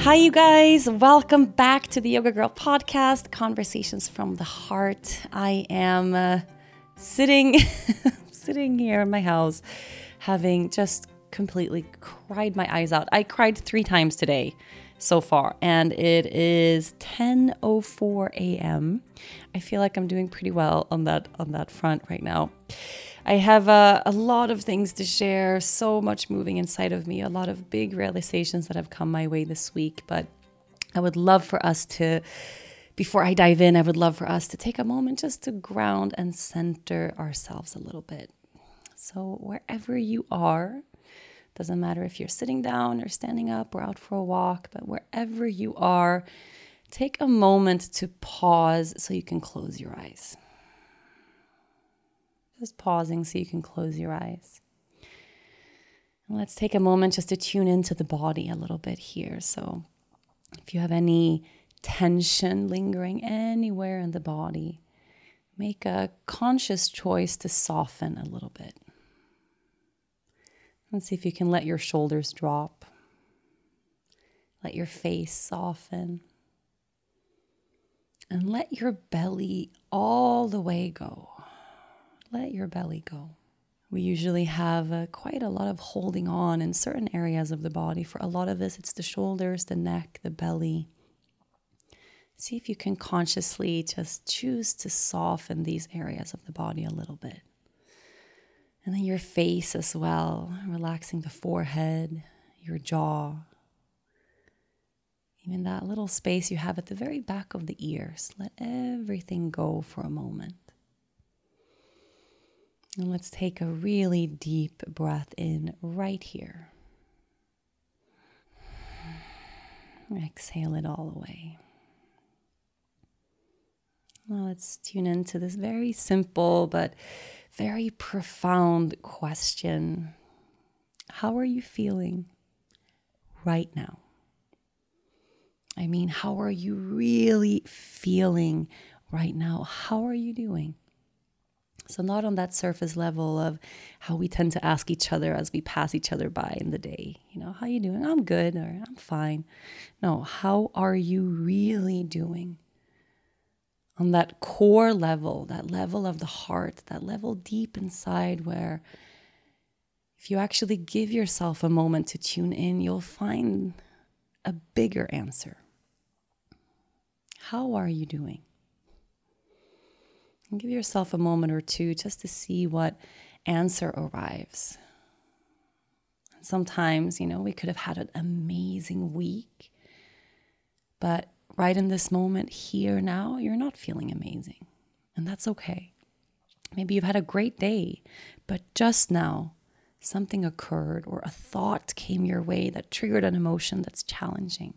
Hi, you guys. Welcome back to the Yoga Girl podcast, Conversations from the Heart. I am uh, sitting, sitting here in my house, having just completely cried my eyes out. I cried three times today so far, and it is 10:04 a.m. I feel like I'm doing pretty well on that on that front right now. I have uh, a lot of things to share, so much moving inside of me, a lot of big realizations that have come my way this week. But I would love for us to, before I dive in, I would love for us to take a moment just to ground and center ourselves a little bit. So, wherever you are, doesn't matter if you're sitting down or standing up or out for a walk, but wherever you are, take a moment to pause so you can close your eyes. Just pausing so you can close your eyes. And let's take a moment just to tune into the body a little bit here. So, if you have any tension lingering anywhere in the body, make a conscious choice to soften a little bit. Let's see if you can let your shoulders drop, let your face soften, and let your belly all the way go let your belly go. We usually have uh, quite a lot of holding on in certain areas of the body. For a lot of us, it's the shoulders, the neck, the belly. See if you can consciously just choose to soften these areas of the body a little bit. And then your face as well, relaxing the forehead, your jaw, even that little space you have at the very back of the ears. Let everything go for a moment. And let's take a really deep breath in right here. Exhale it all away. Well, let's tune into this very simple but very profound question. How are you feeling right now? I mean, how are you really feeling right now? How are you doing? So, not on that surface level of how we tend to ask each other as we pass each other by in the day. You know, how you doing? I'm good or I'm fine. No, how are you really doing? On that core level, that level of the heart, that level deep inside where if you actually give yourself a moment to tune in, you'll find a bigger answer. How are you doing? And give yourself a moment or two just to see what answer arrives. Sometimes, you know, we could have had an amazing week, but right in this moment, here now, you're not feeling amazing. And that's okay. Maybe you've had a great day, but just now, something occurred or a thought came your way that triggered an emotion that's challenging.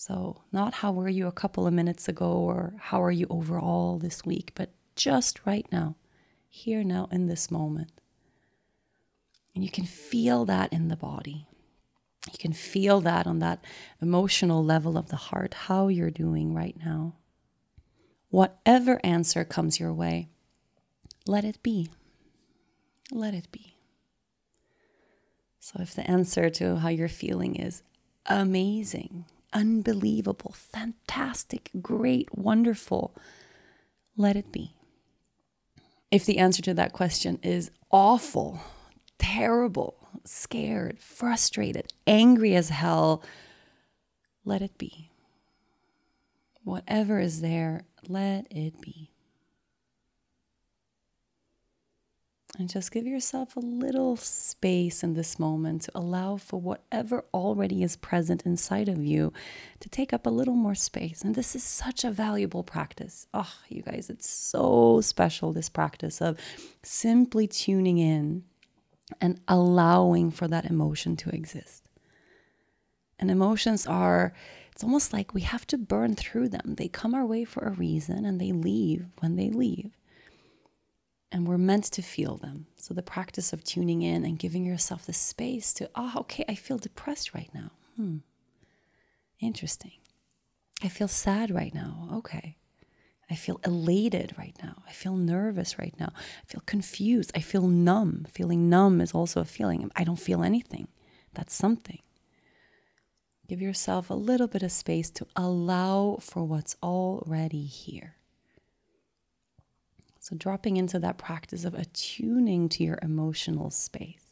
So, not how were you a couple of minutes ago or how are you overall this week, but just right now, here now in this moment. And you can feel that in the body. You can feel that on that emotional level of the heart, how you're doing right now. Whatever answer comes your way, let it be. Let it be. So, if the answer to how you're feeling is amazing, unbelievable, fantastic, great, wonderful, let it be. If the answer to that question is awful, terrible, scared, frustrated, angry as hell, let it be. Whatever is there, let it be. And just give yourself a little space in this moment to allow for whatever already is present inside of you to take up a little more space. And this is such a valuable practice. Oh, you guys, it's so special, this practice of simply tuning in and allowing for that emotion to exist. And emotions are, it's almost like we have to burn through them. They come our way for a reason and they leave when they leave and we're meant to feel them. So the practice of tuning in and giving yourself the space to, oh, okay, I feel depressed right now. Hmm. Interesting. I feel sad right now. Okay. I feel elated right now. I feel nervous right now. I feel confused. I feel numb. Feeling numb is also a feeling. I don't feel anything. That's something. Give yourself a little bit of space to allow for what's already here. So, dropping into that practice of attuning to your emotional space.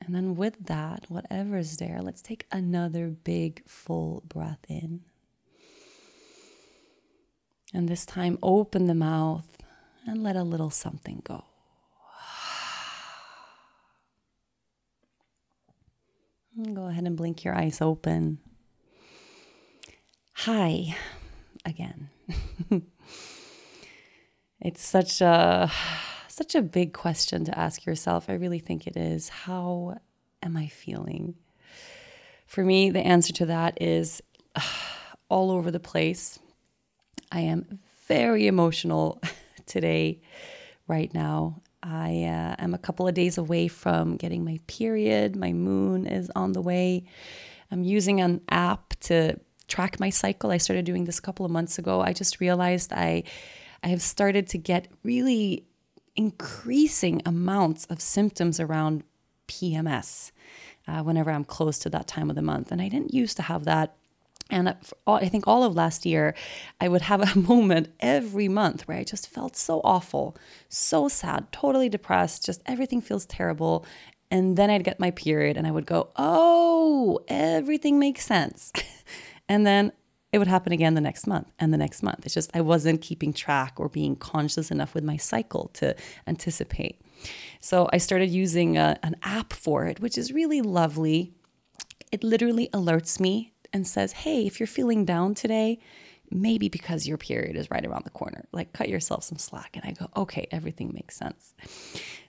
And then, with that, whatever's there, let's take another big, full breath in. And this time, open the mouth and let a little something go. Go ahead and blink your eyes open. Hi again. it's such a such a big question to ask yourself. I really think it is. How am I feeling? For me, the answer to that is uh, all over the place. I am very emotional today, right now. I uh, am a couple of days away from getting my period. My moon is on the way. I'm using an app to track my cycle. I started doing this a couple of months ago. I just realized I I have started to get really increasing amounts of symptoms around PMS uh, whenever I'm close to that time of the month. And I didn't used to have that and I think all of last year, I would have a moment every month where I just felt so awful, so sad, totally depressed, just everything feels terrible. And then I'd get my period and I would go, oh, everything makes sense. and then it would happen again the next month and the next month. It's just I wasn't keeping track or being conscious enough with my cycle to anticipate. So I started using a, an app for it, which is really lovely. It literally alerts me and says, hey, if you're feeling down today, maybe because your period is right around the corner, like cut yourself some slack. And I go, okay, everything makes sense.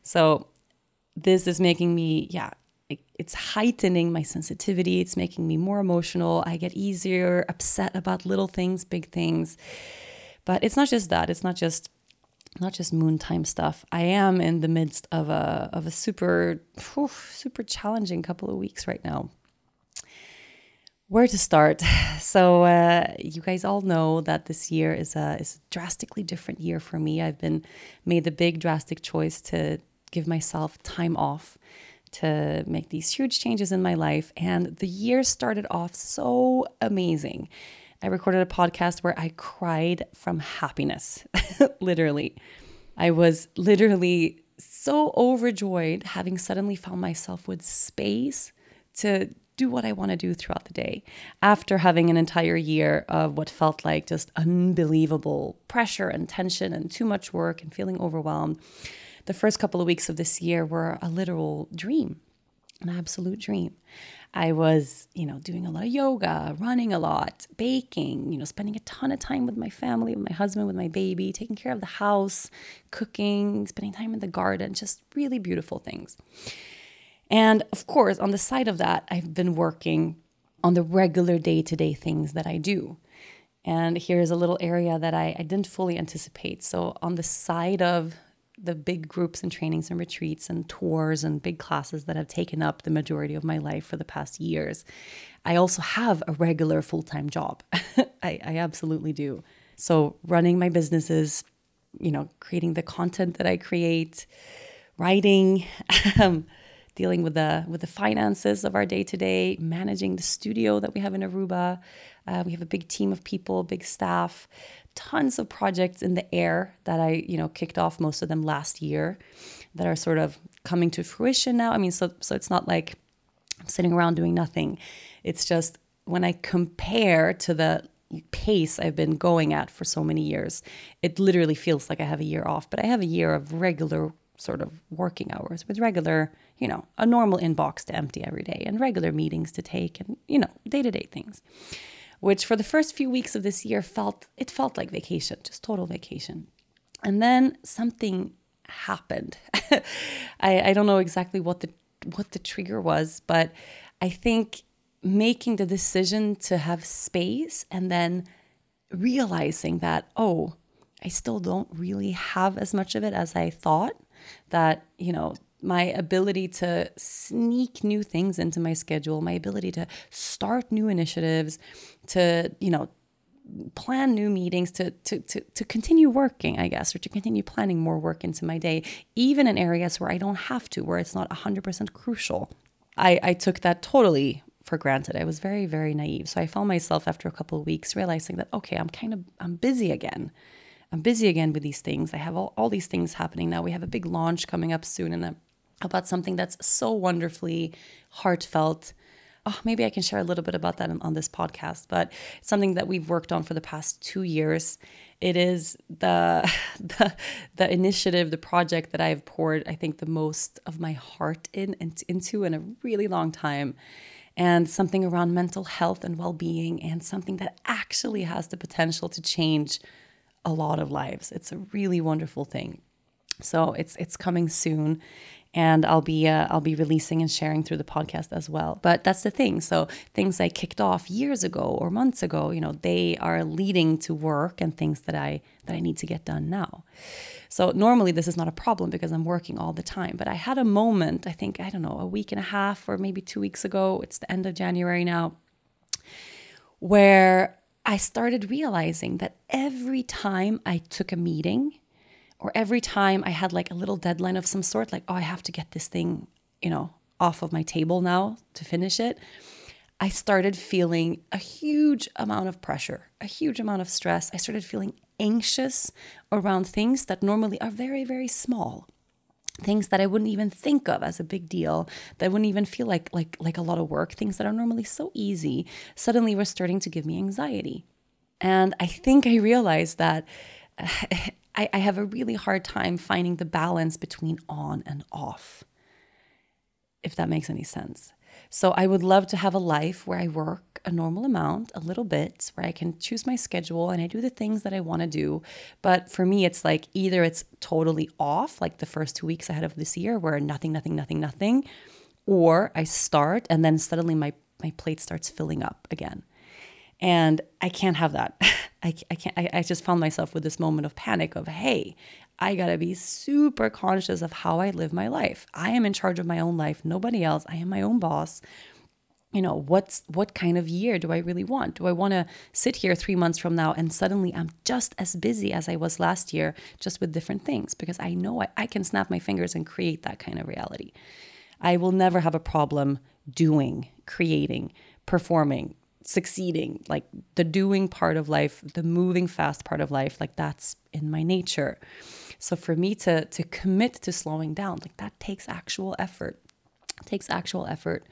So this is making me, yeah, it's heightening my sensitivity. It's making me more emotional. I get easier upset about little things, big things. But it's not just that. It's not just not just moon time stuff. I am in the midst of a of a super whew, super challenging couple of weeks right now where to start? So uh, you guys all know that this year is a is a drastically different year for me. I've been made the big drastic choice to give myself time off to make these huge changes in my life, and the year started off so amazing. I recorded a podcast where I cried from happiness, literally. I was literally so overjoyed having suddenly found myself with space to do what I want to do throughout the day after having an entire year of what felt like just unbelievable pressure and tension and too much work and feeling overwhelmed. The first couple of weeks of this year were a literal dream, an absolute dream. I was, you know, doing a lot of yoga, running a lot, baking, you know, spending a ton of time with my family, with my husband, with my baby, taking care of the house, cooking, spending time in the garden, just really beautiful things. And of course, on the side of that, I've been working on the regular day to day things that I do. And here's a little area that I, I didn't fully anticipate. So, on the side of the big groups and trainings and retreats and tours and big classes that have taken up the majority of my life for the past years, I also have a regular full time job. I, I absolutely do. So, running my businesses, you know, creating the content that I create, writing, um, dealing with the with the finances of our day to day, managing the studio that we have in Aruba. Uh, we have a big team of people, big staff, tons of projects in the air that I you know kicked off most of them last year, that are sort of coming to fruition now. I mean, so so it's not like I'm sitting around doing nothing. It's just when I compare to the pace I've been going at for so many years, it literally feels like I have a year off, but I have a year of regular sort of working hours with regular, you know, a normal inbox to empty every day and regular meetings to take and, you know, day to day things. Which for the first few weeks of this year felt, it felt like vacation, just total vacation. And then something happened. I, I don't know exactly what the what the trigger was, but I think making the decision to have space and then realizing that, oh, I still don't really have as much of it as I thought that, you know, my ability to sneak new things into my schedule, my ability to start new initiatives, to, you know, plan new meetings to, to to to continue working i guess or to continue planning more work into my day even in areas where i don't have to where it's not 100% crucial I, I took that totally for granted. I was very, very naive. So I found myself after a couple of weeks realizing that, okay, I'm kind of, I'm busy again. I'm busy again with these things. I have all, all these things happening now. We have a big launch coming up soon and about something that's so wonderfully heartfelt. Oh, maybe I can share a little bit about that on this podcast, but something that we've worked on for the past two years. It is the, the the initiative, the project that I've poured, I think, the most of my heart in into in a really long time and something around mental health and well being, and something that actually has the potential to change a lot of lives. It's a really wonderful thing. So it's it's coming soon, and I'll be uh, I'll be releasing and sharing through the podcast as well. But that's the thing. So things I kicked off years ago or months ago, you know, they are leading to work and things that I that I need to get done now. So normally this is not a problem because I'm working all the time. But I had a moment, I think, I don't know, a week and a half or maybe two weeks ago, it's the end of January now, where I started realizing that every time I took a meeting or every time I had like a little deadline of some sort, like, oh, I have to get this thing, you know, off of my table now to finish it, I started feeling a huge amount of pressure, a huge amount of stress. I started feeling anxious around things that normally are very, very small. Things that I wouldn't even think of as a big deal, that wouldn't even feel like like like a lot of work, things that are normally so easy, suddenly were starting to give me anxiety. And I think I realized that I, I have a really hard time finding the balance between on and off, if that makes any sense. So I would love to have a life where I work a normal amount, a little bit, where I can choose my schedule and I do the things that I want to do. But for me, it's like either it's totally off, like the first two weeks ahead of this year, where nothing, nothing, nothing, nothing, or I start and then suddenly my my plate starts filling up again. And I can't have that. I, I can't, I, I just found myself with this moment of panic of, hey, I gotta be super conscious of how I live my life. I am in charge of my own life, nobody else. I am my own boss. You know, what's what kind of year do I really want? Do I want to sit here 3 months from now and suddenly I'm just as busy as I was last year just with different things because I know I, I can snap my fingers and create that kind of reality. I will never have a problem doing, creating, performing, succeeding, like the doing part of life, the moving fast part of life, like that's in my nature. So for me to to commit to slowing down, like that takes actual effort. It takes actual effort.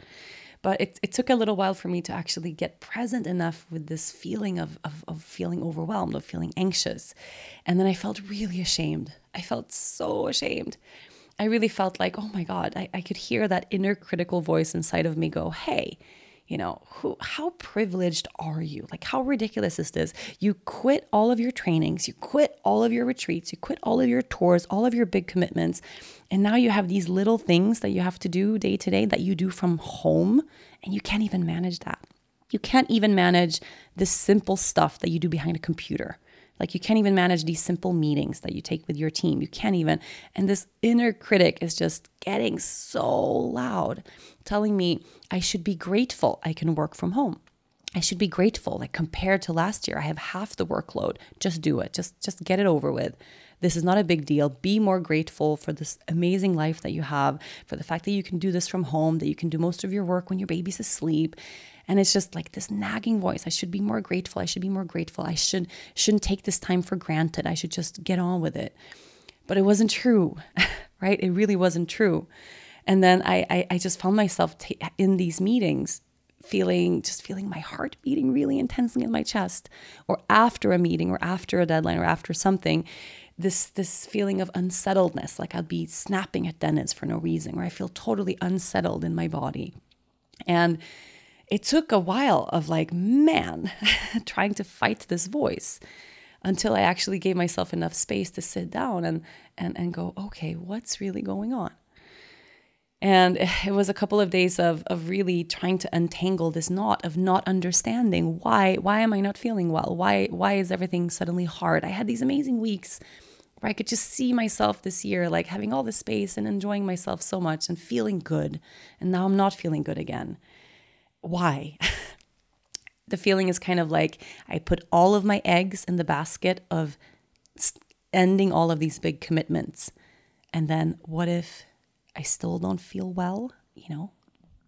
But it, it took a little while for me to actually get present enough with this feeling of, of, of feeling overwhelmed, of feeling anxious. And then I felt really ashamed. I felt so ashamed. I really felt like, oh my God, I, I could hear that inner critical voice inside of me go, hey, you know, who how privileged are you? Like how ridiculous is this? You quit all of your trainings, you quit all of your retreats, you quit all of your tours, all of your big commitments, and now you have these little things that you have to do day to day that you do from home and you can't even manage that. You can't even manage the simple stuff that you do behind a computer. Like you can't even manage these simple meetings that you take with your team. You can't even. And this inner critic is just getting so loud, telling me I should be grateful I can work from home. I should be grateful. Like compared to last year, I have half the workload. Just do it. Just just get it over with. This is not a big deal. Be more grateful for this amazing life that you have, for the fact that you can do this from home, that you can do most of your work when your baby's asleep. And it's just like this nagging voice. I should be more grateful. I should be more grateful. I should shouldn't take this time for granted. I should just get on with it. But it wasn't true, right? It really wasn't true. And then I, I, I just found myself t- in these meetings feeling just feeling my heart beating really intensely in my chest or after a meeting or after a deadline or after something this this feeling of unsettledness like i'll be snapping at dennis for no reason or i feel totally unsettled in my body and it took a while of like man trying to fight this voice until i actually gave myself enough space to sit down and and and go okay what's really going on and it was a couple of days of, of really trying to untangle this knot of not understanding why why am I not feeling well? Why why is everything suddenly hard? I had these amazing weeks where I could just see myself this year like having all the space and enjoying myself so much and feeling good. And now I'm not feeling good again. Why? the feeling is kind of like I put all of my eggs in the basket of ending all of these big commitments. And then what if I still don't feel well, you know,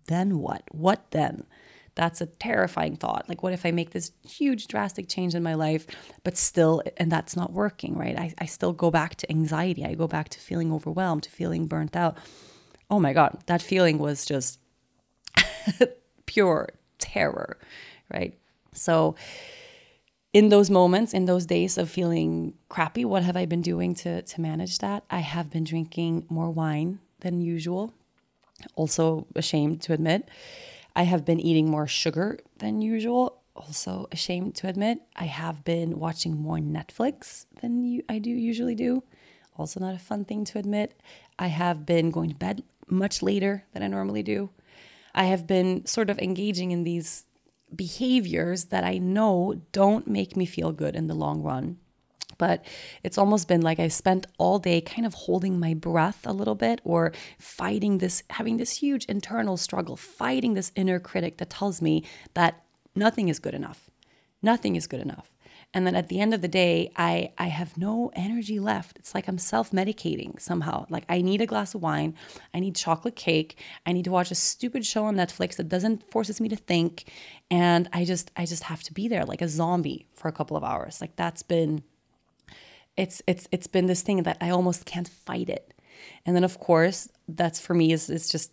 then what? What then? That's a terrifying thought. Like, what if I make this huge, drastic change in my life, but still, and that's not working, right? I, I still go back to anxiety. I go back to feeling overwhelmed, to feeling burnt out. Oh my God, that feeling was just pure terror, right? So, in those moments, in those days of feeling crappy, what have I been doing to, to manage that? I have been drinking more wine than usual. Also, ashamed to admit. I have been eating more sugar than usual. Also, ashamed to admit. I have been watching more Netflix than you, I do usually do. Also, not a fun thing to admit. I have been going to bed much later than I normally do. I have been sort of engaging in these behaviors that I know don't make me feel good in the long run. But it's almost been like I spent all day kind of holding my breath a little bit or fighting this, having this huge internal struggle, fighting this inner critic that tells me that nothing is good enough. Nothing is good enough. And then at the end of the day, I, I have no energy left. It's like I'm self medicating somehow. Like I need a glass of wine, I need chocolate cake, I need to watch a stupid show on Netflix that doesn't forces me to think. And I just I just have to be there like a zombie for a couple of hours. Like that's been it's it's it's been this thing that I almost can't fight it. And then of course, that's for me is it's just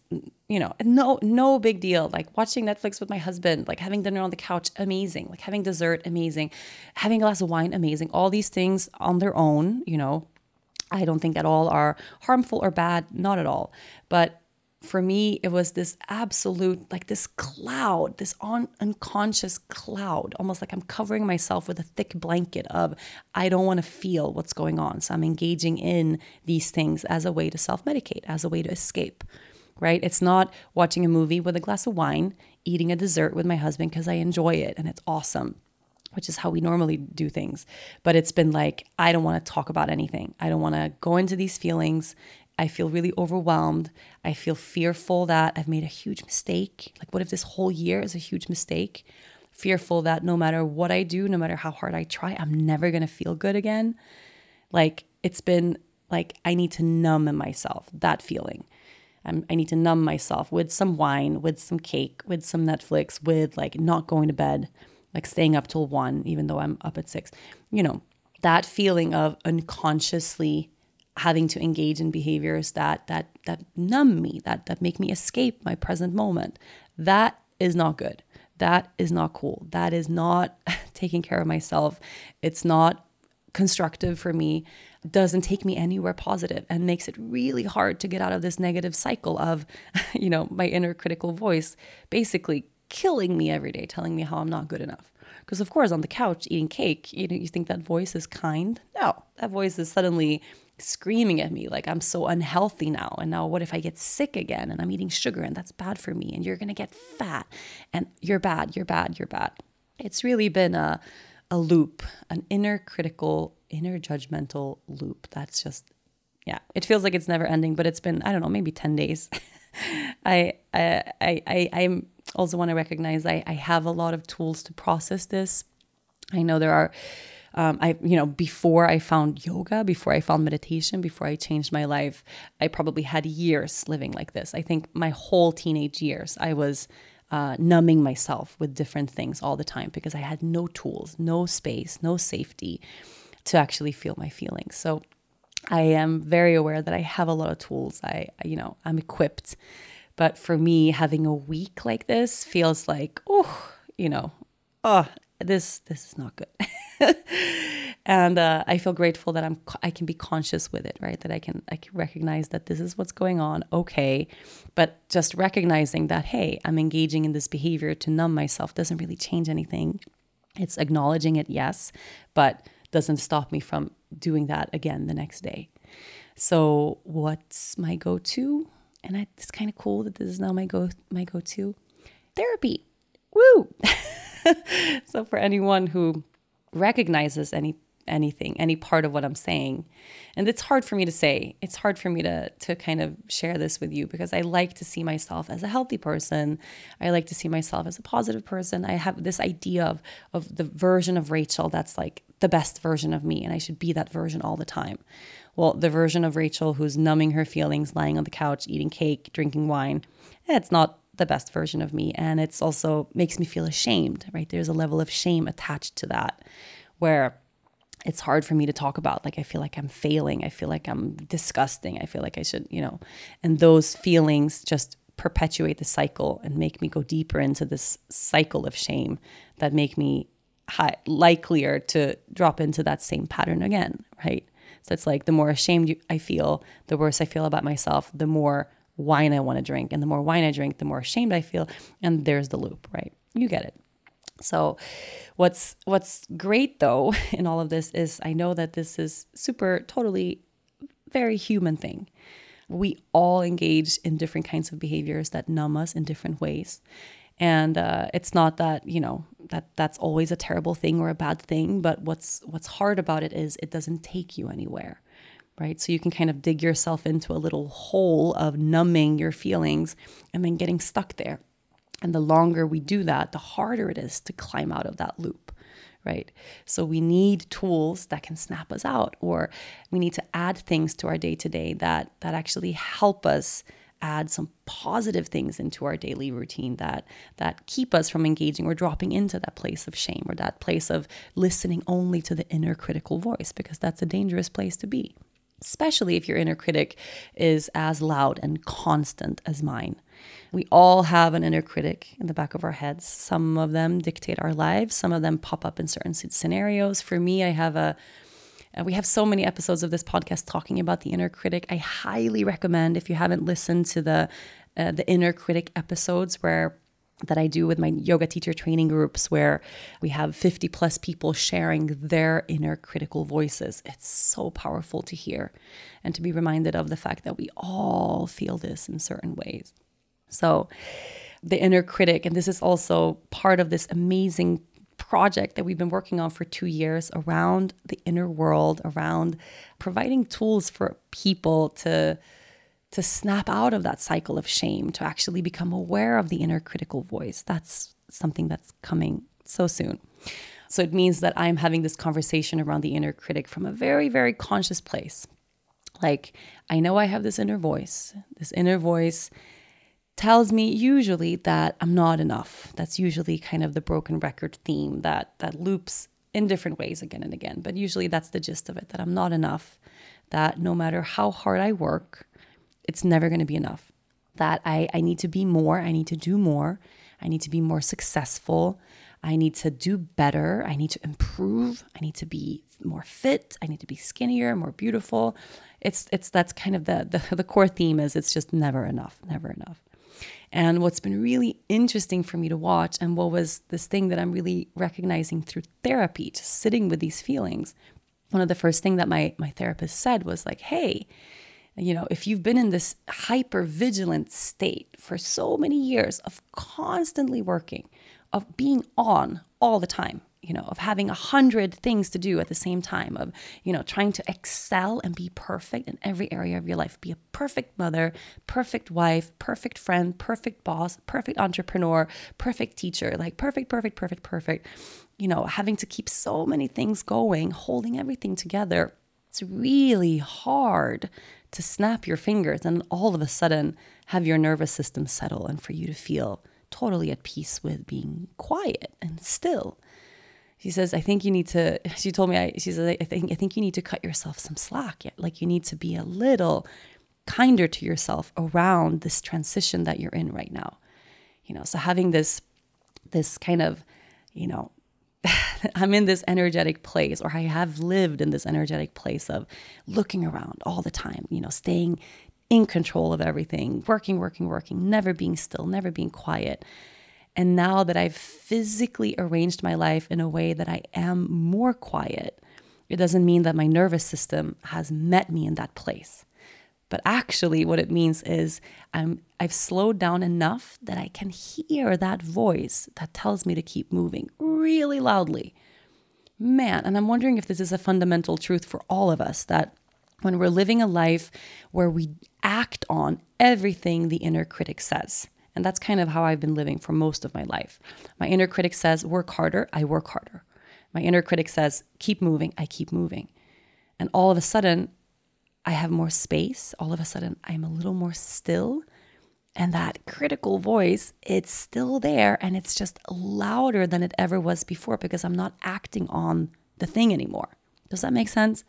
you know, no no big deal. Like watching Netflix with my husband, like having dinner on the couch, amazing. Like having dessert, amazing. Having a glass of wine, amazing. All these things on their own, you know, I don't think at all are harmful or bad, not at all. But for me, it was this absolute, like this cloud, this un- unconscious cloud, almost like I'm covering myself with a thick blanket of, I don't want to feel what's going on. So I'm engaging in these things as a way to self medicate, as a way to escape, right? It's not watching a movie with a glass of wine, eating a dessert with my husband because I enjoy it and it's awesome which is how we normally do things. But it's been like, I don't want to talk about anything. I don't want to go into these feelings I feel really overwhelmed. I feel fearful that I've made a huge mistake. Like, what if this whole year is a huge mistake? Fearful that no matter what I do, no matter how hard I try, I'm never going to feel good again. Like, it's been like I need to numb myself, that feeling. I'm, I need to numb myself with some wine, with some cake, with some Netflix, with like not going to bed, like staying up till one, even though I'm up at six. You know, that feeling of unconsciously having to engage in behaviors that that that numb me, that that make me escape my present moment. That is not good. That is not cool. That is not taking care of myself. It's not constructive for me. Doesn't take me anywhere positive and makes it really hard to get out of this negative cycle of, you know, my inner critical voice basically killing me every day, telling me how I'm not good enough. Because of course, on the couch eating cake, you know, you think that voice is kind. No, that voice is suddenly screaming at me like I'm so unhealthy now. And now what if I get sick again and I'm eating sugar and that's bad for me and you're going to get fat and you're bad, you're bad, you're bad. It's really been a a loop, an inner critical, inner judgmental loop. That's just yeah, it feels like it's never ending, but it's been I don't know, maybe 10 days. I I I I also want to recognize I I have a lot of tools to process this. I know there are um, I, you know, before I found yoga, before I found meditation, before I changed my life, I probably had years living like this. I think my whole teenage years, I was uh, numbing myself with different things all the time because I had no tools, no space, no safety to actually feel my feelings. So I am very aware that I have a lot of tools. I, you know, I'm equipped. But for me, having a week like this feels like, oh, you know, oh, this this is not good. and uh, I feel grateful that I'm I can be conscious with it, right? That I can I can recognize that this is what's going on. Okay, but just recognizing that hey, I'm engaging in this behavior to numb myself doesn't really change anything. It's acknowledging it, yes, but doesn't stop me from doing that again the next day. So, what's my go-to? And I, it's kind of cool that this is now my go my go-to therapy. Woo! so for anyone who recognizes any anything, any part of what I'm saying. And it's hard for me to say. It's hard for me to to kind of share this with you because I like to see myself as a healthy person. I like to see myself as a positive person. I have this idea of of the version of Rachel that's like the best version of me and I should be that version all the time. Well, the version of Rachel who's numbing her feelings, lying on the couch, eating cake, drinking wine, it's not the best version of me. And it's also makes me feel ashamed, right? There's a level of shame attached to that where it's hard for me to talk about. Like, I feel like I'm failing. I feel like I'm disgusting. I feel like I should, you know, and those feelings just perpetuate the cycle and make me go deeper into this cycle of shame that make me high, likelier to drop into that same pattern again, right? So it's like the more ashamed I feel, the worse I feel about myself, the more wine I want to drink. And the more wine I drink, the more ashamed I feel. And there's the loop, right? You get it. So what's what's great though in all of this is I know that this is super totally very human thing. We all engage in different kinds of behaviors that numb us in different ways. And uh, it's not that, you know, that that's always a terrible thing or a bad thing, but what's what's hard about it is it doesn't take you anywhere right? So you can kind of dig yourself into a little hole of numbing your feelings and then getting stuck there. And the longer we do that, the harder it is to climb out of that loop, right? So we need tools that can snap us out, or we need to add things to our day to day that that actually help us add some positive things into our daily routine that that keep us from engaging or dropping into that place of shame or that place of listening only to the inner critical voice because that's a dangerous place to be especially if your inner critic is as loud and constant as mine. We all have an inner critic in the back of our heads. Some of them dictate our lives, some of them pop up in certain scenarios. For me, I have a uh, we have so many episodes of this podcast talking about the inner critic. I highly recommend if you haven't listened to the uh, the inner critic episodes where that I do with my yoga teacher training groups where we have 50 plus people sharing their inner critical voices. It's so powerful to hear and to be reminded of the fact that we all feel this in certain ways. So, the inner critic, and this is also part of this amazing project that we've been working on for two years around the inner world, around providing tools for people to to snap out of that cycle of shame, to actually become aware of the inner critical voice. That's something that's coming so soon. So it means that I'm having this conversation around the inner critic from a very, very conscious place. Like, I know I have this inner voice. This inner voice tells me usually that I'm not enough. That's usually kind of the broken record theme that that loops in different ways again and again. But usually that's the gist of it that I'm not enough, that no matter how hard I work, it's never going to be enough. That I, I need to be more, I need to do more, I need to be more successful, I need to do better, I need to improve, I need to be more fit, I need to be skinnier, more beautiful. It's it's that's kind of the the, the core theme is it's just never enough, never enough. And what's been really interesting for me to watch, and what was this thing that I'm really recognizing through therapy, just sitting with these feelings. One of the first thing that my my therapist said was like, "Hey, you know, if you've been in this hyper vigilant state for so many years of constantly working, of being on all the time, you know, of having a hundred things to do at the same time, of, you know, trying to excel and be perfect in every area of your life, be a perfect mother, perfect wife, perfect friend, perfect boss, perfect entrepreneur, perfect teacher, like perfect, perfect, perfect, perfect, you know, having to keep so many things going, holding everything together. It's really hard to snap your fingers and all of a sudden have your nervous system settle and for you to feel totally at peace with being quiet and still. She says, I think you need to, she told me, I, she says, I think, I think you need to cut yourself some slack. Like you need to be a little kinder to yourself around this transition that you're in right now. You know, so having this, this kind of, you know, I'm in this energetic place, or I have lived in this energetic place of looking around all the time, you know, staying in control of everything, working, working, working, never being still, never being quiet. And now that I've physically arranged my life in a way that I am more quiet, it doesn't mean that my nervous system has met me in that place. But actually, what it means is I'm, I've slowed down enough that I can hear that voice that tells me to keep moving really loudly. Man, and I'm wondering if this is a fundamental truth for all of us that when we're living a life where we act on everything the inner critic says, and that's kind of how I've been living for most of my life. My inner critic says, work harder, I work harder. My inner critic says, keep moving, I keep moving. And all of a sudden, I have more space. All of a sudden, I'm a little more still. And that critical voice, it's still there and it's just louder than it ever was before because I'm not acting on the thing anymore. Does that make sense?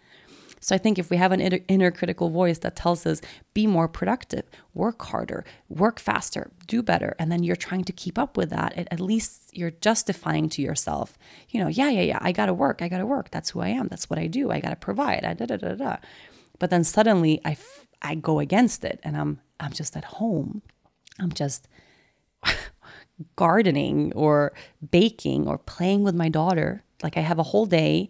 So I think if we have an inner, inner, critical voice that tells us be more productive, work harder, work faster, do better, and then you're trying to keep up with that, at least you're justifying to yourself, you know, yeah, yeah, yeah, I got to work, I got to work. That's who I am. That's what I do. I got to provide. I da da da da. But then suddenly I, f- I go against it and I'm I'm just at home. I'm just gardening or baking or playing with my daughter. Like I have a whole day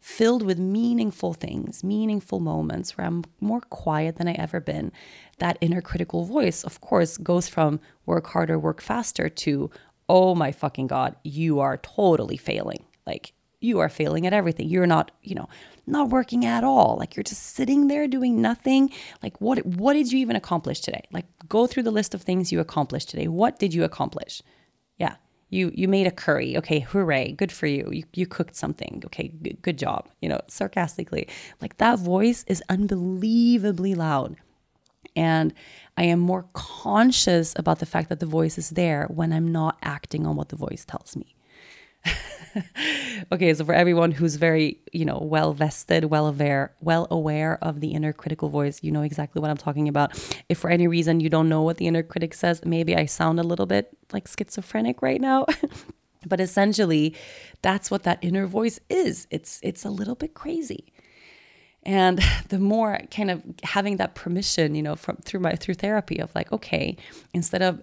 filled with meaningful things, meaningful moments where I'm more quiet than I ever been. That inner critical voice, of course, goes from work harder, work faster to, oh my fucking God, you are totally failing. Like you are failing at everything. You're not, you know, not working at all. Like you're just sitting there doing nothing. Like what what did you even accomplish today? Like go through the list of things you accomplished today. What did you accomplish? Yeah. You you made a curry. Okay, hooray. Good for you. You you cooked something. Okay, good, good job. You know, sarcastically. Like that voice is unbelievably loud. And I am more conscious about the fact that the voice is there when I'm not acting on what the voice tells me. okay, so for everyone who's very, you know, well vested, well aware, well aware of the inner critical voice, you know exactly what I'm talking about. If for any reason you don't know what the inner critic says, maybe I sound a little bit like schizophrenic right now. but essentially, that's what that inner voice is. It's it's a little bit crazy. And the more kind of having that permission, you know, from through my through therapy of like, okay, instead of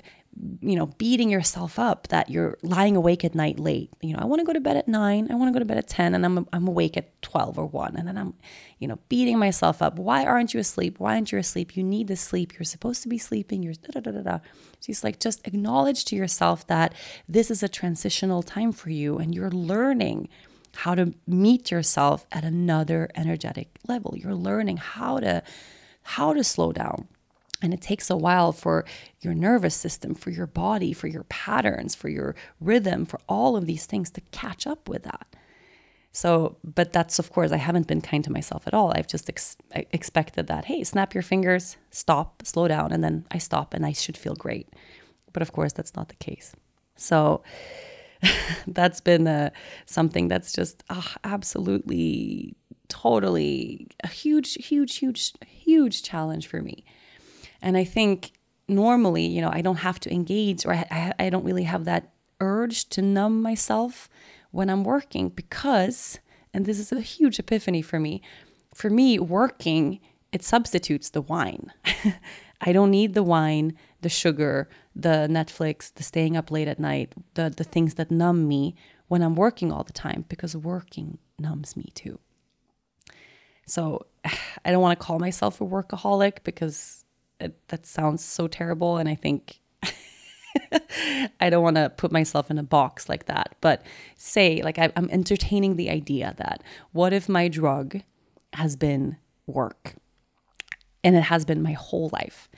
you know, beating yourself up that you're lying awake at night late. You know, I want to go to bed at nine, I want to go to bed at 10, and I'm, I'm awake at 12 or 1. And then I'm, you know, beating myself up. Why aren't you asleep? Why aren't you asleep? You need to sleep. You're supposed to be sleeping. You're da da da da da. So like just acknowledge to yourself that this is a transitional time for you and you're learning how to meet yourself at another energetic level. You're learning how to how to slow down and it takes a while for your nervous system, for your body, for your patterns, for your rhythm, for all of these things to catch up with that. So, but that's of course, I haven't been kind to myself at all. I've just ex- expected that, hey, snap your fingers, stop, slow down, and then I stop and I should feel great. But of course, that's not the case. So, that's been uh, something that's just uh, absolutely, totally a huge, huge, huge, huge challenge for me. And I think normally, you know, I don't have to engage or I, I don't really have that urge to numb myself when I'm working because, and this is a huge epiphany for me, for me, working, it substitutes the wine. I don't need the wine, the sugar, the Netflix, the staying up late at night, the, the things that numb me when I'm working all the time because working numbs me too. So I don't want to call myself a workaholic because it, that sounds so terrible. And I think I don't want to put myself in a box like that. But say, like, I, I'm entertaining the idea that what if my drug has been work? And it has been my whole life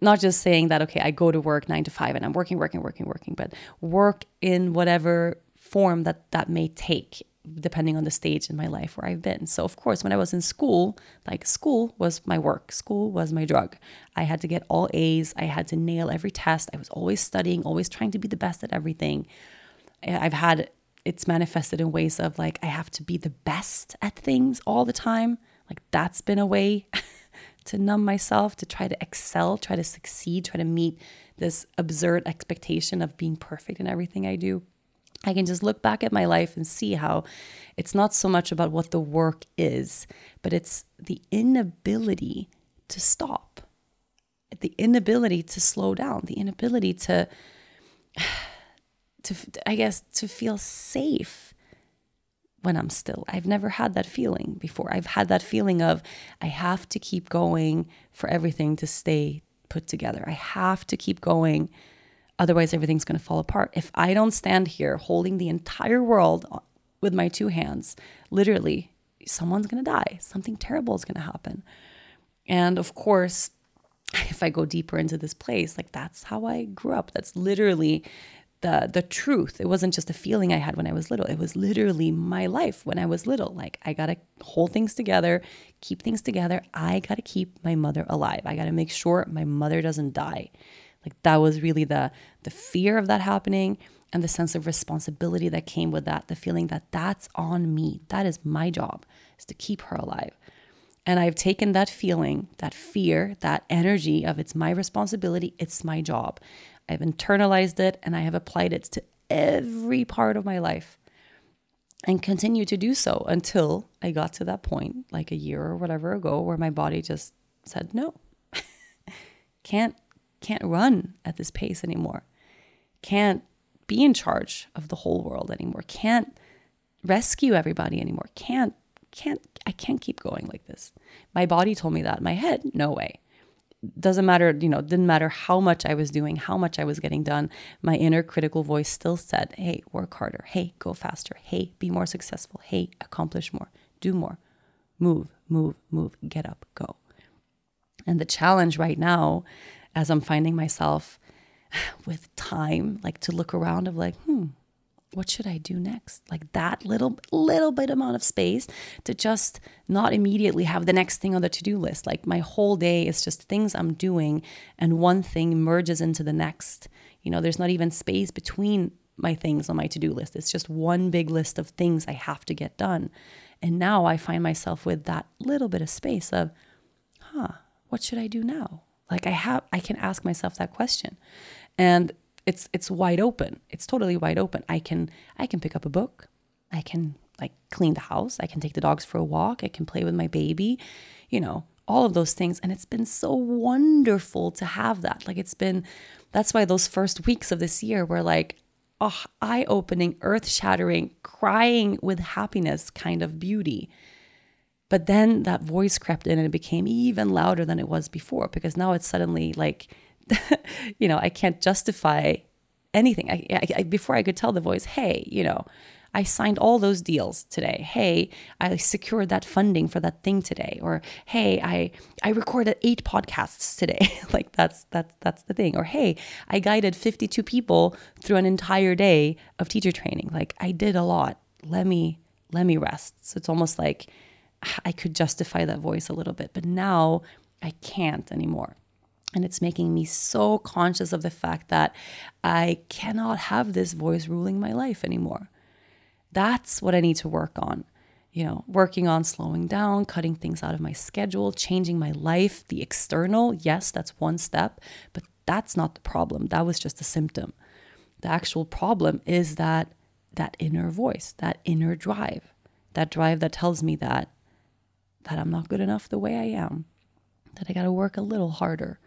not just saying that okay i go to work 9 to 5 and i'm working working working working but work in whatever form that that may take depending on the stage in my life where I've been. So, of course, when I was in school, like school was my work, school was my drug. I had to get all A's, I had to nail every test. I was always studying, always trying to be the best at everything. I've had it's manifested in ways of like I have to be the best at things all the time. Like that's been a way to numb myself, to try to excel, try to succeed, try to meet this absurd expectation of being perfect in everything I do. I can just look back at my life and see how it's not so much about what the work is, but it's the inability to stop, the inability to slow down, the inability to, to I guess, to feel safe when I'm still. I've never had that feeling before. I've had that feeling of I have to keep going for everything to stay put together. I have to keep going Otherwise, everything's going to fall apart. If I don't stand here holding the entire world uh, with my two hands, literally, someone's going to die. Something terrible is going to happen. And of course, if I go deeper into this place, like that's how I grew up. That's literally the the truth. It wasn't just a feeling I had when I was little. It was literally my life when I was little. Like I got to hold things together, keep things together. I got to keep my mother alive. I got to make sure my mother doesn't die. Like that was really the the fear of that happening and the sense of responsibility that came with that, the feeling that that's on me. That is my job is to keep her alive. And I've taken that feeling, that fear, that energy of it's my responsibility, it's my job. I've internalized it and I have applied it to every part of my life and continue to do so until I got to that point, like a year or whatever ago, where my body just said, no, can't, can't run at this pace anymore. Can't be in charge of the whole world anymore. Can't rescue everybody anymore. Can't can't I can't keep going like this. My body told me that. My head, no way. Doesn't matter, you know, didn't matter how much I was doing, how much I was getting done. My inner critical voice still said, "Hey, work harder. Hey, go faster. Hey, be more successful. Hey, accomplish more. Do more. Move, move, move. Get up, go." And the challenge right now as I'm finding myself with time, like to look around of like, hmm, what should I do next? Like that little little bit amount of space to just not immediately have the next thing on the to-do list. Like my whole day is just things I'm doing and one thing merges into the next. You know, there's not even space between my things on my to-do list. It's just one big list of things I have to get done. And now I find myself with that little bit of space of, huh, what should I do now? Like I have I can ask myself that question. And it's it's wide open. It's totally wide open. I can I can pick up a book. I can like clean the house. I can take the dogs for a walk. I can play with my baby. You know, all of those things and it's been so wonderful to have that. Like it's been that's why those first weeks of this year were like oh, eye-opening, earth-shattering, crying with happiness kind of beauty. But then that voice crept in and it became even louder than it was before because now it's suddenly like you know, I can't justify anything. I, I, I, before I could tell the voice, hey, you know, I signed all those deals today. Hey, I secured that funding for that thing today. Or hey, I I recorded eight podcasts today. like that's that's that's the thing. Or hey, I guided 52 people through an entire day of teacher training. Like I did a lot. Let me let me rest. So it's almost like I could justify that voice a little bit, but now I can't anymore. And it's making me so conscious of the fact that I cannot have this voice ruling my life anymore. That's what I need to work on. You know, working on slowing down, cutting things out of my schedule, changing my life, the external. Yes, that's one step, but that's not the problem. That was just a symptom. The actual problem is that that inner voice, that inner drive, that drive that tells me that that I'm not good enough the way I am, that I got to work a little harder,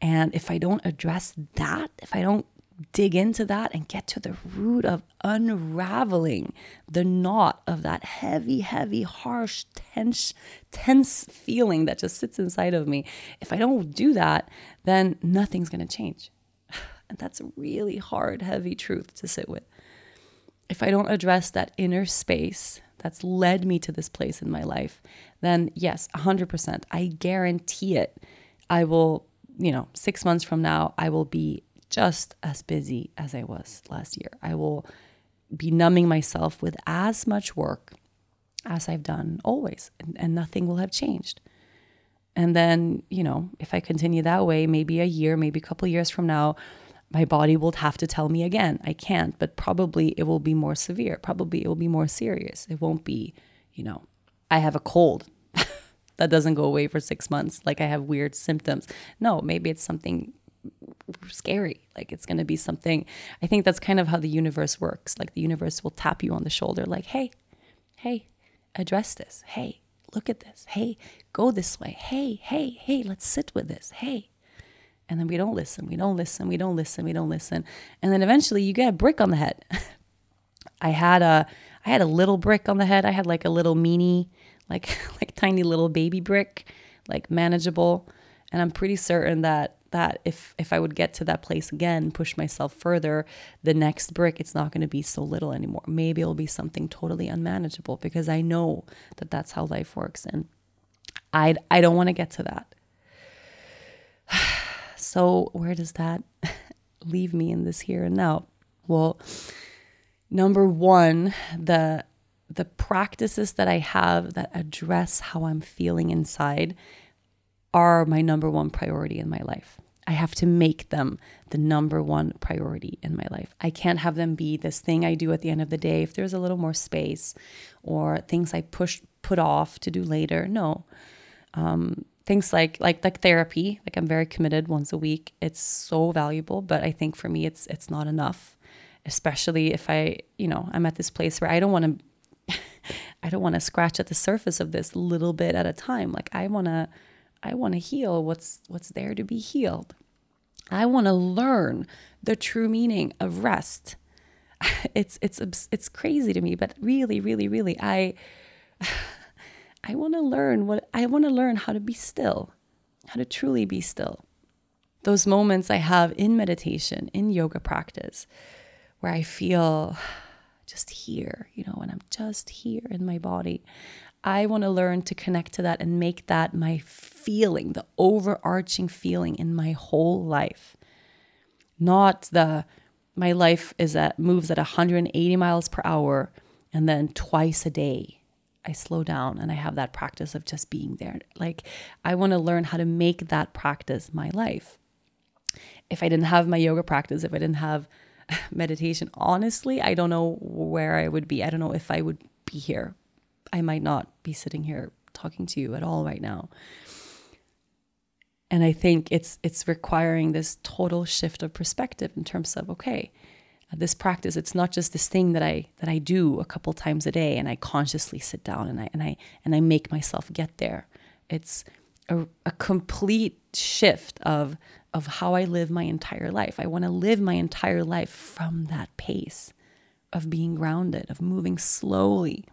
and if I don't address that, if I don't dig into that and get to the root of unraveling the knot of that heavy, heavy, harsh, tense, tense feeling that just sits inside of me, if I don't do that, then nothing's going to change. And that's a really hard, heavy truth to sit with. If I don't address that inner space that's led me to this place in my life, then yes, 100%, I guarantee it, I will you know, six months from now, I will be just as busy as I was last year. I will be numbing myself with as much work as I've done always, and, and nothing will have changed. And then, you know, if I continue that way, maybe a year, maybe a couple years from now, my body will have to tell me again, I can't, but probably it will be more severe. Probably it will be more serious. It won't be, you know, I have a cold that doesn't go away for six months. Like I have weird symptoms. No, maybe it's something scary. Like it's going to be something. I think that's kind of how the universe works. Like the universe will tap you on the shoulder, like, hey, hey, address this. Hey, look at this. Hey, go this way. Hey, hey, hey, let's sit with this. Hey. And then we don't listen. We don't listen. We don't listen. We don't listen. And then eventually you get a brick on the head. I had a I had a little brick on the head. I had like a little meanie like like tiny little baby brick, like manageable. And I'm pretty certain that that if if I would get to that place again, push myself further, the next brick it's not going to be so little anymore. Maybe it'll be something totally unmanageable because I know that that's how life works and I I don't want to get to that. So, where does that leave me in this here and now? Well, number 1, the the practices that I have that address how I'm feeling inside are my number one priority in my life. I have to make them the number one priority in my life. I can't have them be this thing I do at the end of the day if there's a little more space or things I push put off to do later. No. Um, things like like like therapy, like I'm very committed once a week. It's so valuable, but I think for me it's it's not enough, especially if I, you know, I'm at this place where I don't want to I don't want to scratch at the surface of this little bit at a time. Like I want to I want to heal what's what's there to be healed. I want to learn the true meaning of rest. It's it's it's crazy to me, but really really really I I want to learn what I want to learn how to be still, how to truly be still. Those moments I have in meditation, in yoga practice, where I feel just here, you know, when I'm just here in my body. I want to learn to connect to that and make that my feeling, the overarching feeling in my whole life. Not the my life is at moves at 180 miles per hour and then twice a day I slow down and I have that practice of just being there. Like I want to learn how to make that practice my life. If I didn't have my yoga practice, if I didn't have meditation, honestly, I don't know where I would be. I don't know if I would be here I might not be sitting here talking to you at all right now. And I think it's it's requiring this total shift of perspective in terms of okay, uh, this practice it's not just this thing that I that I do a couple times a day and I consciously sit down and I and I and I make myself get there. It's a, a complete shift of of how I live my entire life. I want to live my entire life from that pace of being grounded, of moving slowly,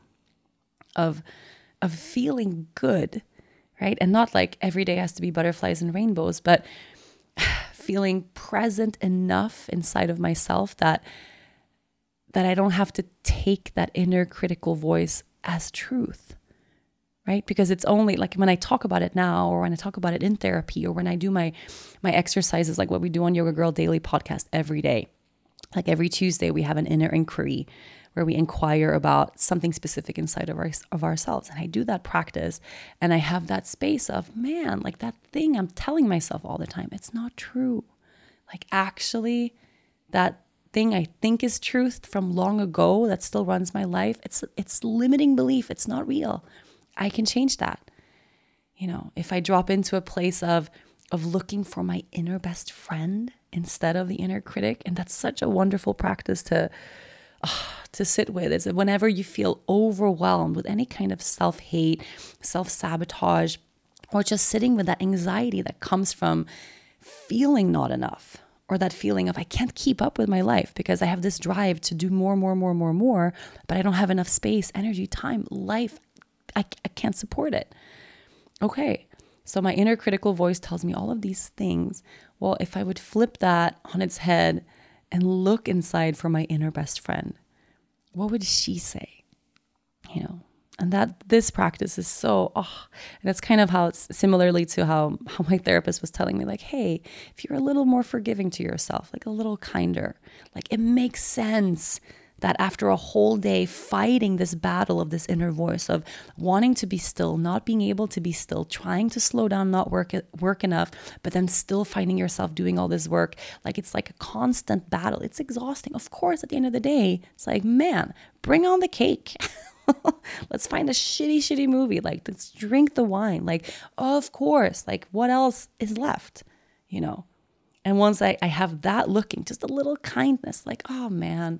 of of feeling good, right? And not like every day has to be butterflies and rainbows, but feeling present enough inside of myself that that I don't have to take that inner critical voice as truth. Right? Because it's only like when I talk about it now or when I talk about it in therapy or when I do my my exercises like what we do on Yoga Girl Daily podcast every day. Like every Tuesday we have an inner inquiry where we inquire about something specific inside of, our, of ourselves. And I do that practice and I have that space of, man, like that thing I'm telling myself all the time, it's not true. Like, actually, that thing I think is truth from long ago that still runs my life, it's, it's limiting belief. It's not real. I can change that. You know, if I drop into a place of, of looking for my inner best friend instead of the inner critic, and that's such a wonderful practice to oh, to sit with is that whenever you feel overwhelmed with any kind of self hate, self sabotage, or just sitting with that anxiety that comes from feeling not enough or that feeling of I can't keep up with my life because I have this drive to do more, more, more, more, more, but I don't have enough space, energy, time, life. I, I can't support it. Okay, so my inner critical voice tells me all of these things. Well, if I would flip that on its head and look inside for my inner best friend. What would she say? You know, and that this practice is so oh and that's kind of how it's similarly to how how my therapist was telling me like hey if you're a little more forgiving to yourself like a little kinder like it makes sense that after a whole day fighting this battle of this inner voice of wanting to be still, not being able to be still, trying to slow down, not work work enough, but then still finding yourself doing all this work, like it's like a constant battle. It's exhausting. Of course, at the end of the day, it's like, man, bring on the cake. let's find a shitty, shitty movie. Like, let's drink the wine. Like, of course, like, what else is left? You know? And once I, I have that looking, just a little kindness, like, oh man,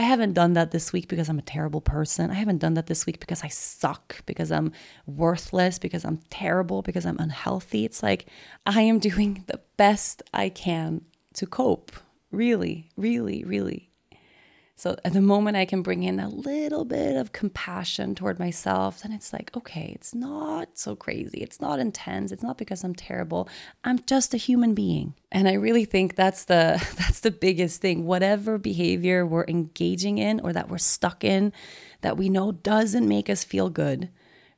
I haven't done that this week because I'm a terrible person. I haven't done that this week because I suck, because I'm worthless, because I'm terrible, because I'm unhealthy. It's like I am doing the best I can to cope. Really, really, really. So at the moment I can bring in a little bit of compassion toward myself, then it's like, okay, it's not so crazy. It's not intense. It's not because I'm terrible. I'm just a human being. And I really think that's the that's the biggest thing. Whatever behavior we're engaging in or that we're stuck in that we know doesn't make us feel good,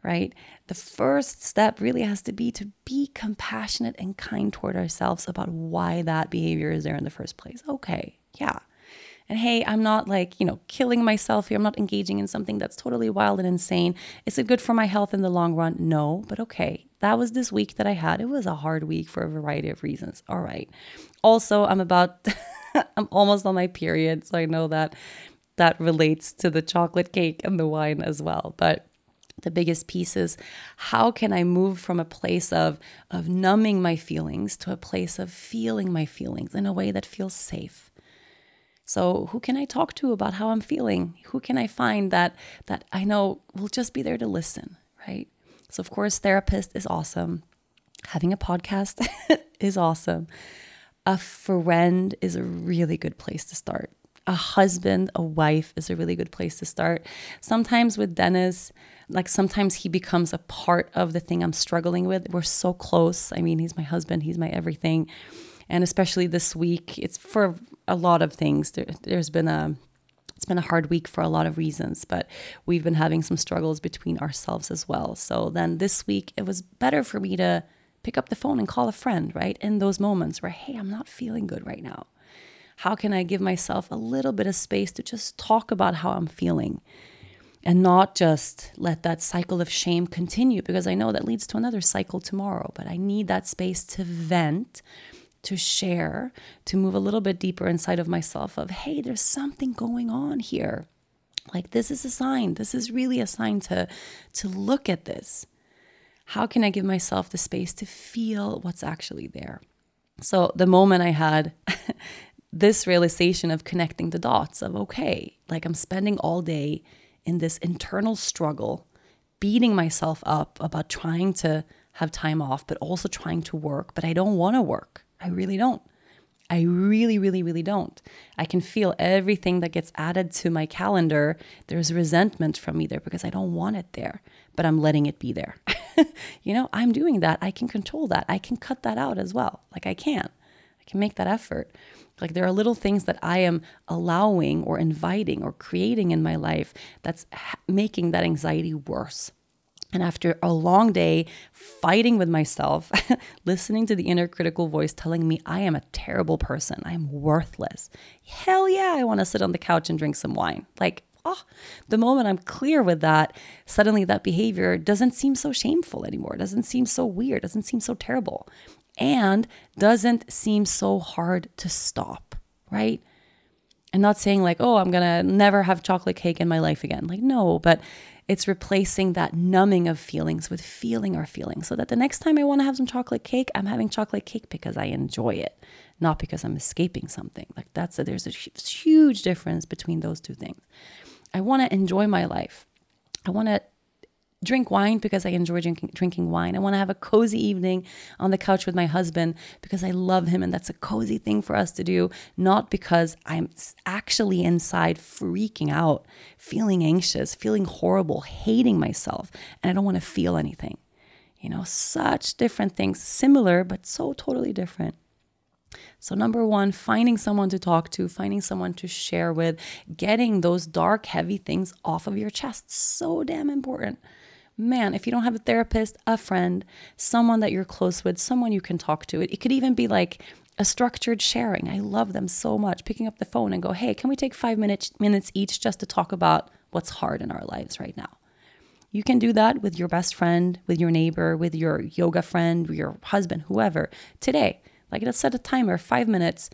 right? The first step really has to be to be compassionate and kind toward ourselves about why that behavior is there in the first place. Okay, yeah And hey, I'm not like, you know, killing myself here. I'm not engaging in something that's totally wild and insane. Is it good for my health in the long run? No, but okay. That was this week that I had. It was a hard week for a variety of reasons. All right. Also, I'm about, I'm almost on my period. So I know that that relates to the chocolate cake and the wine as well. But the biggest piece is how can I move from a place of, of numbing my feelings to a place of feeling my feelings in a way that feels safe? So who can I talk to about how I'm feeling? Who can I find that that I know will just be there to listen, right? So of course therapist is awesome. Having a podcast is awesome. A friend is a really good place to start. A husband, a wife is a really good place to start. Sometimes with Dennis, like sometimes he becomes a part of the thing I'm struggling with. We're so close. I mean, he's my husband, he's my everything. And especially this week, it's for a lot of things. There, there's been a it's been a hard week for a lot of reasons, but we've been having some struggles between ourselves as well. So then this week, it was better for me to pick up the phone and call a friend, right? In those moments where, hey, I'm not feeling good right now. How can I give myself a little bit of space to just talk about how I'm feeling? and not just let that cycle of shame continue because I know that leads to another cycle tomorrow. But I need that space to vent, to share, to move a little bit deeper inside of myself of, hey, there's something going on here. Like this is a sign. This is really a sign to to look at this. How can I give myself the space to feel what's actually there? So the moment I had this realization of connecting the dots of okay, like I'm spending all day in this internal struggle, beating myself up about trying to have time off, but also trying to work. But I don't want to work. I really don't. I really, really, really don't. I can feel everything that gets added to my calendar. There's resentment from me there because I don't want it there, but I'm letting it be there. you know, I'm doing that. I can control that. I can cut that out as well. Like I can. I can make that effort. Like there are little things that I am allowing or inviting or creating in my life that's making that anxiety worse. And after a long day fighting with myself, listening to the inner critical voice telling me I am a terrible person, I am worthless. Hell yeah, I want to sit on the couch and drink some wine. Like, oh, the moment I'm clear with that, suddenly that behavior doesn't seem so shameful anymore, doesn't seem so weird, doesn't seem so terrible and doesn't seem so hard to stop, right? And not saying like, oh, I'm gonna never have chocolate cake in my life again. Like, no, but it's replacing that numbing of feelings with feeling our feelings so that the next time I wanna have some chocolate cake, I'm having chocolate cake because I enjoy it, not because I'm escaping something. Like, that's a, there's a huge difference between those two things. I wanna enjoy my life. I wanna drink wine because I enjoy drinking, drinking wine. I want to have a cozy evening on the couch with my husband because I love him and that's a cozy thing for us to do, not because I'm actually inside freaking out, feeling anxious, feeling horrible, hating myself, and I don't want to feel anything. You know, such different things, similar, but so totally different. So, number one, finding someone to talk to, finding someone to share with, getting those dark, heavy things off of your chest. So damn important man, if you don't have a therapist, a friend, someone that you're close with, someone you can talk to, it, it could even be like a structured sharing. I love them so much. Picking up the phone and go, hey, can we take five minutes minutes each just to talk about what's hard in our lives right now? You can do that with your best friend, with your neighbor, with your yoga friend, your husband, whoever. Today, like let's set a timer, five minutes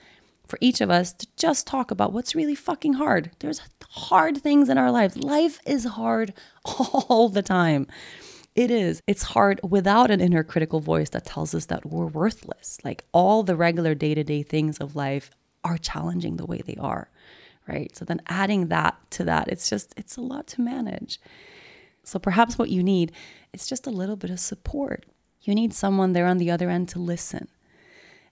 for each of us to just talk about what's really fucking hard. There's hard things in our lives. Life is hard all the time. It is. It's hard without an inner critical voice that tells us that we're worthless. Like all the regular day to day things of life are challenging the way they are, right? So then adding that to that, it's just, it's a lot to manage. So perhaps what you need is just a little bit of support. You need someone there on the other end to listen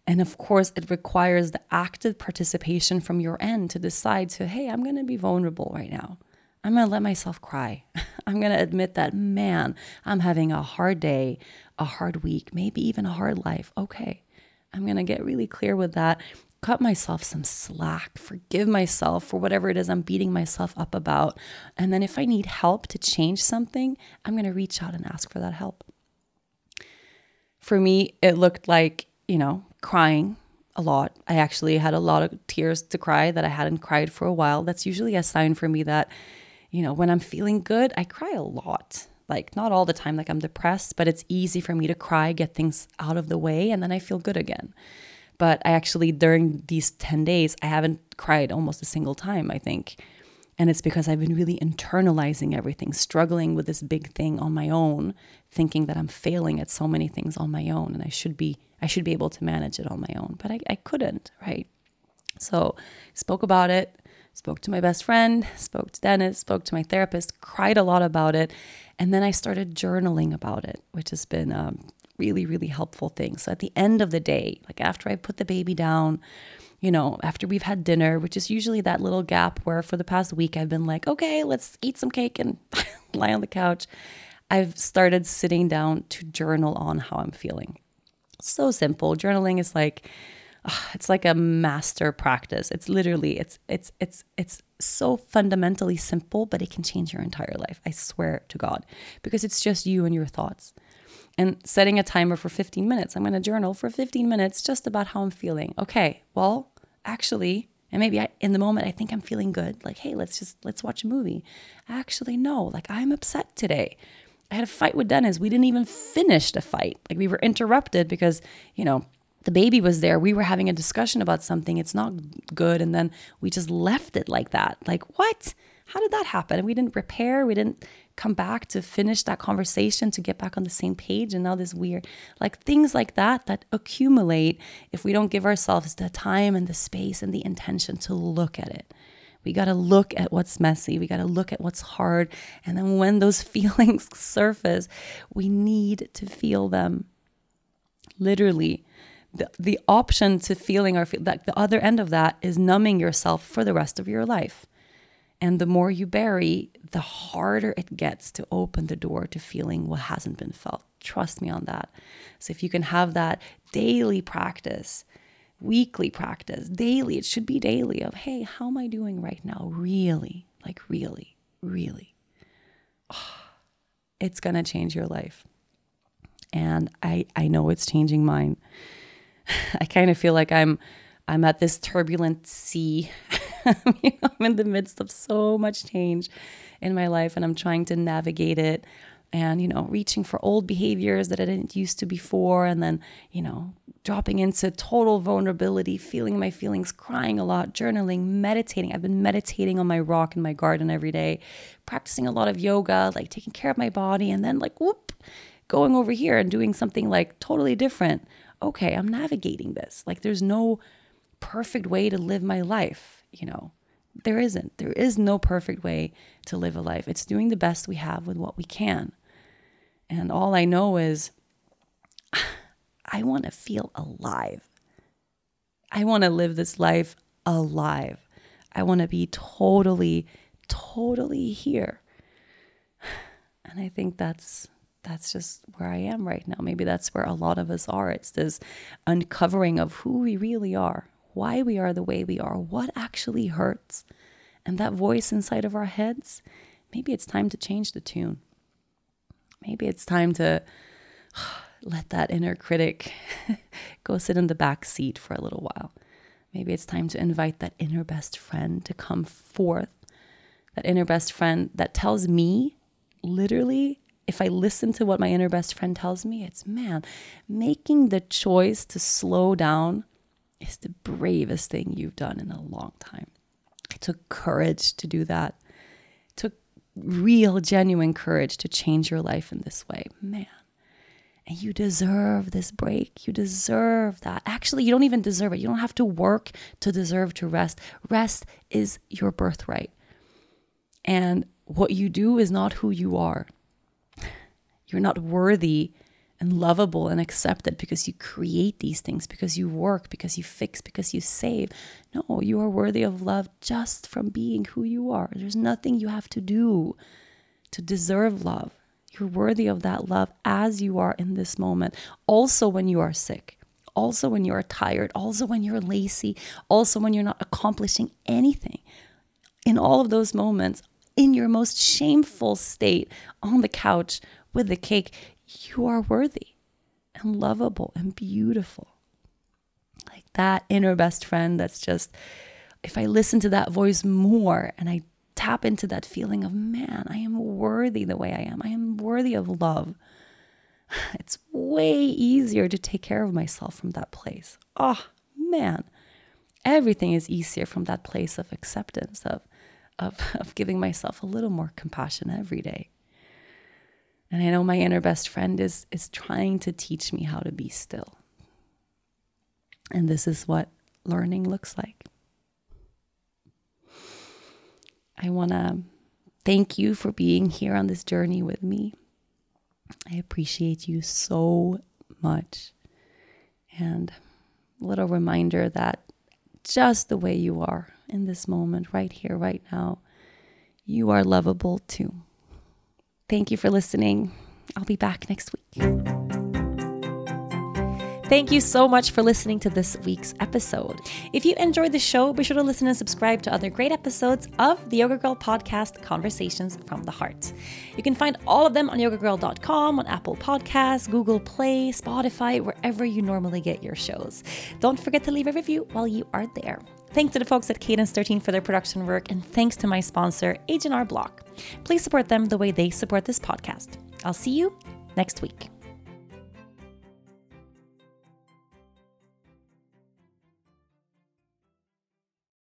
and of course, it requires the active participation from your end to decide to, hey, I'm going to be vulnerable right now. I'm going to let myself cry. I'm going to admit that, man, I'm having a hard day, a hard week, maybe even a hard life. Okay. I'm going to get really clear with that, cut myself some slack, forgive myself for whatever it is I'm beating myself up about. And then if I need help to change something, I'm going to reach out and ask for that help. For me, it looked like, you know, crying a lot. I actually had a lot of tears to cry that I hadn't cried for a while. That's usually a sign for me that, you know, when I'm feeling good, I cry a lot. Like, not all the time, like I'm depressed, but it's easy for me to cry, get things out of the way, and then I feel good again. But I actually, during these 10 days, I haven't cried almost a single time, I think. And it's because I've been really internalizing everything, struggling with this big thing on my own, thinking that I'm failing at so many things on my own and I should be I should be able to manage it on my own. But I, I couldn't, right? So spoke about it, spoke to my best friend, spoke to Dennis, spoke to my therapist, cried a lot about it. And then I started journaling about it, which has been a really, really helpful thing. So at the end of the day, like after I put the baby down, you know, after we've had dinner, which is usually that little gap where for the past week I've been like, okay, let's eat some cake and lie on the couch. I've started sitting down to journal on how I'm feeling. So simple. Journaling is like ah, it's like a master practice. It's literally it's it's it's it's so fundamentally simple, but it can change your entire life. I swear to God, because it's just you and your thoughts. And setting a timer for 15 minutes. I'm going to journal for 15 minutes just about how I'm feeling. Okay, well, actually, and maybe I, in the moment I think I'm feeling good. Like, hey, let's just let's watch a movie. Actually, no. Like I'm upset today. I had a fight with Dennis. We didn't even finish the fight. Like we were interrupted because, you know, the baby was there. We were having a discussion about something. It's not good. And then we just left it like that. Like, what? How did that happen? And we didn't repair. We didn't come back to finish that conversation to get back on the same page. And now this weird, like things like that, that accumulate if we don't give ourselves the time and the space and the intention to look at it. We got to look at what's messy. We got to look at what's hard. And then when those feelings surface, we need to feel them. Literally, the, the option to feeling our like the other end of that is numbing yourself for the rest of your life. And the more you bury, the harder it gets to open the door to feeling what hasn't been felt. Trust me on that. So if you can have that daily practice, weekly practice, daily, it should be daily of, hey, how am I doing right now? Really, like really, really. Oh, it's going to change your life. And I, I know it's changing mine. I kind of feel like I'm I'm at this turbulent sea. you know, I'm in the midst of so much change in my life and I'm trying to navigate it and you know reaching for old behaviors that i didn't used to before and then you know dropping into total vulnerability feeling my feelings crying a lot journaling meditating. I've been meditating on my rock in my garden every day practicing a lot of yoga like taking care of my body and then like whoop going over here and doing something like totally different. Okay i'm navigating this. Like there's no perfect way to live my life you know there isn't. There is no perfect way to live a life. It's doing the best we have with what we can. And all I know is I want to feel alive. I want to live this life alive. I want to be totally, totally here. And I think that's that's just where I am right now. Maybe that's where a lot of us are. It's this uncovering of who we really are, why we are the way we are, what actually hurts. And that voice inside of our heads, maybe it's time to change the tune. Maybe it's time to let that inner critic go sit in the back seat for a little while. Maybe it's time to invite that inner best friend to come forth. That inner best friend that tells me, literally, if I listen to what my inner best friend tells me, it's man, making the choice to slow down is the bravest thing you've done in a long time. It took courage to do that. It took real, genuine courage to change your life in this way. Man. And you deserve this break. You deserve that. Actually, you don't even deserve it. You don't have to work to deserve to rest. Rest is your birthright. And what you do is not who you are. You're not worthy and lovable and accepted because you create these things, because you work, because you fix, because you save. No, you are worthy of love just from being who you are. There's nothing you have to do to deserve love. You're worthy of that love as you are in this moment. Also, when you are sick, also when you are tired, also when you're lazy, also when you're not accomplishing anything. In all of those moments, in your most shameful state on the couch with the cake, you are worthy and lovable and beautiful. Like that inner best friend that's just, if I listen to that voice more and I tap into that feeling of, man, I am worthy the way I am, I am worthy of love. It's way easier to take care of myself from that place. Oh, man. Everything is easier from that place of acceptance, of, of, of giving myself a little more compassion every day. And I know my inner best friend is, is trying to teach me how to be still. And this is what learning looks like. I want to thank you for being here on this journey with me. I appreciate you so much. And a little reminder that just the way you are in this moment, right here, right now, you are lovable too. Thank you for listening. I'll be back next week. Thank you so much for listening to this week's episode. If you enjoyed the show, be sure to listen and subscribe to other great episodes of the Yoga Girl podcast, Conversations from the Heart. You can find all of them on yogagirl.com, on Apple Podcasts, Google Play, Spotify, wherever you normally get your shows. Don't forget to leave a review while you are there. Thanks to the folks at Cadence 13 for their production work, and thanks to my sponsor, H&R Block. Please support them the way they support this podcast. I'll see you next week.